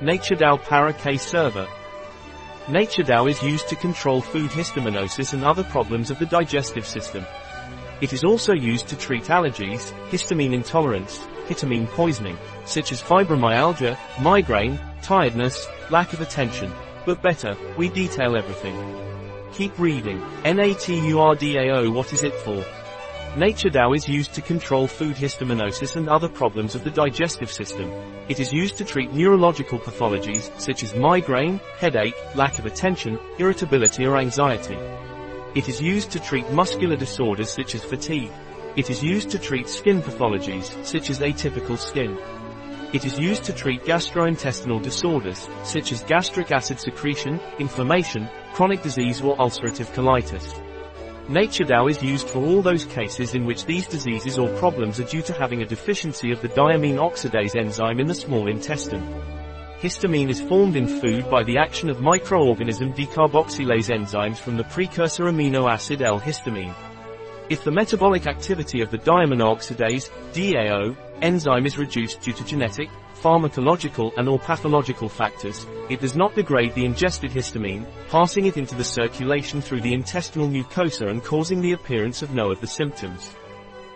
NATURDAO Para K server. NatureDAO is used to control food histaminosis and other problems of the digestive system. It is also used to treat allergies, histamine intolerance, histamine poisoning, such as fibromyalgia, migraine, tiredness, lack of attention. But better, we detail everything. Keep reading. NATURDAO What is it for? NATURDAO is used to control food histaminosis and other problems of the digestive system. It is used to treat neurological pathologies, such as migraine, headache, lack of attention, irritability or anxiety. It is used to treat muscular disorders such as fatigue. It is used to treat skin pathologies, such as atypical skin. It is used to treat gastrointestinal disorders, such as gastric acid secretion, inflammation, chronic disease or ulcerative colitis. NATURDAO is used for all those cases in which these diseases or problems are due to having a deficiency of the diamine oxidase enzyme in the small intestine. Histamine is formed in food by the action of microorganism decarboxylase enzymes from the precursor amino acid L-histamine. If the metabolic activity of the diaminoxidase, DAO, enzyme is reduced due to genetic, pharmacological and or pathological factors, it does not degrade the ingested histamine, passing it into the circulation through the intestinal mucosa and causing the appearance of no of the symptoms.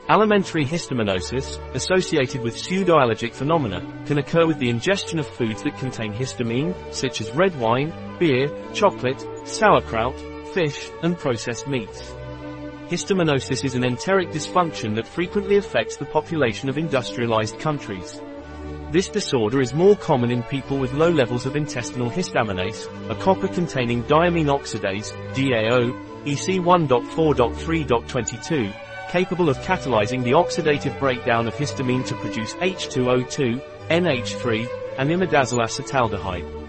Alimentary histaminosis, associated with pseudoallergic phenomena, can occur with the ingestion of foods that contain histamine, such as red wine, beer, chocolate, sauerkraut, fish, and processed meats. Histaminosis is an enteric dysfunction that frequently affects the population of industrialized countries. This disorder is more common in people with low levels of intestinal histaminase, a copper-containing diamine oxidase, DAO, EC1.4.3.22, capable of catalyzing the oxidative breakdown of histamine to produce H2O2, NH3, and imidazole acetaldehyde.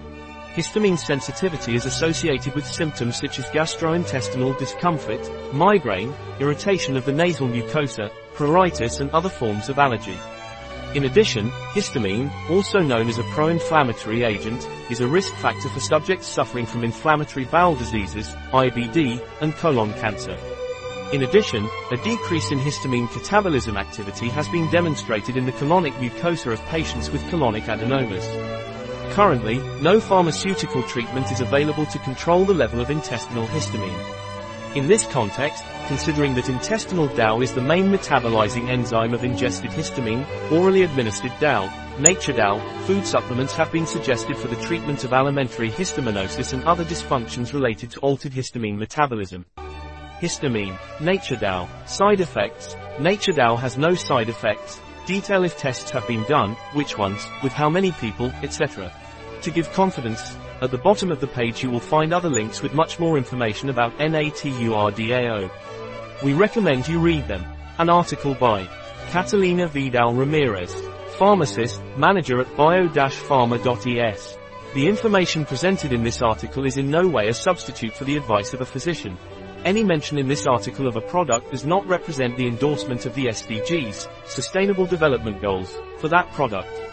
Histamine sensitivity is associated with symptoms such as gastrointestinal discomfort, migraine, irritation of the nasal mucosa, pruritus and other forms of allergy. In addition, histamine, also known as a pro-inflammatory agent, is a risk factor for subjects suffering from inflammatory bowel diseases, IBD, and colon cancer. In addition, a decrease in histamine catabolism activity has been demonstrated in the colonic mucosa of patients with colonic adenomas. Currently, no pharmaceutical treatment is available to control the level of intestinal histamine. In this context, considering that intestinal DAO is the main metabolizing enzyme of ingested histamine, orally administered DAO, NATURDAO, food supplements have been suggested for the treatment of alimentary histaminosis and other dysfunctions related to altered histamine metabolism. Histamine, NATURDAO, side effects, NATURDAO has no side effects, detail if tests have been done, which ones, with how many people, etc. To give confidence, at the bottom of the page you will find other links with much more information about NATURDAO. We recommend you read them. An article by Catalina Vidal Ramirez, pharmacist, manager at bio-pharma.es. The information presented in this article is in no way a substitute for the advice of a physician. Any mention in this article of a product does not represent the endorsement of the SDGs, Sustainable Development Goals, for that product.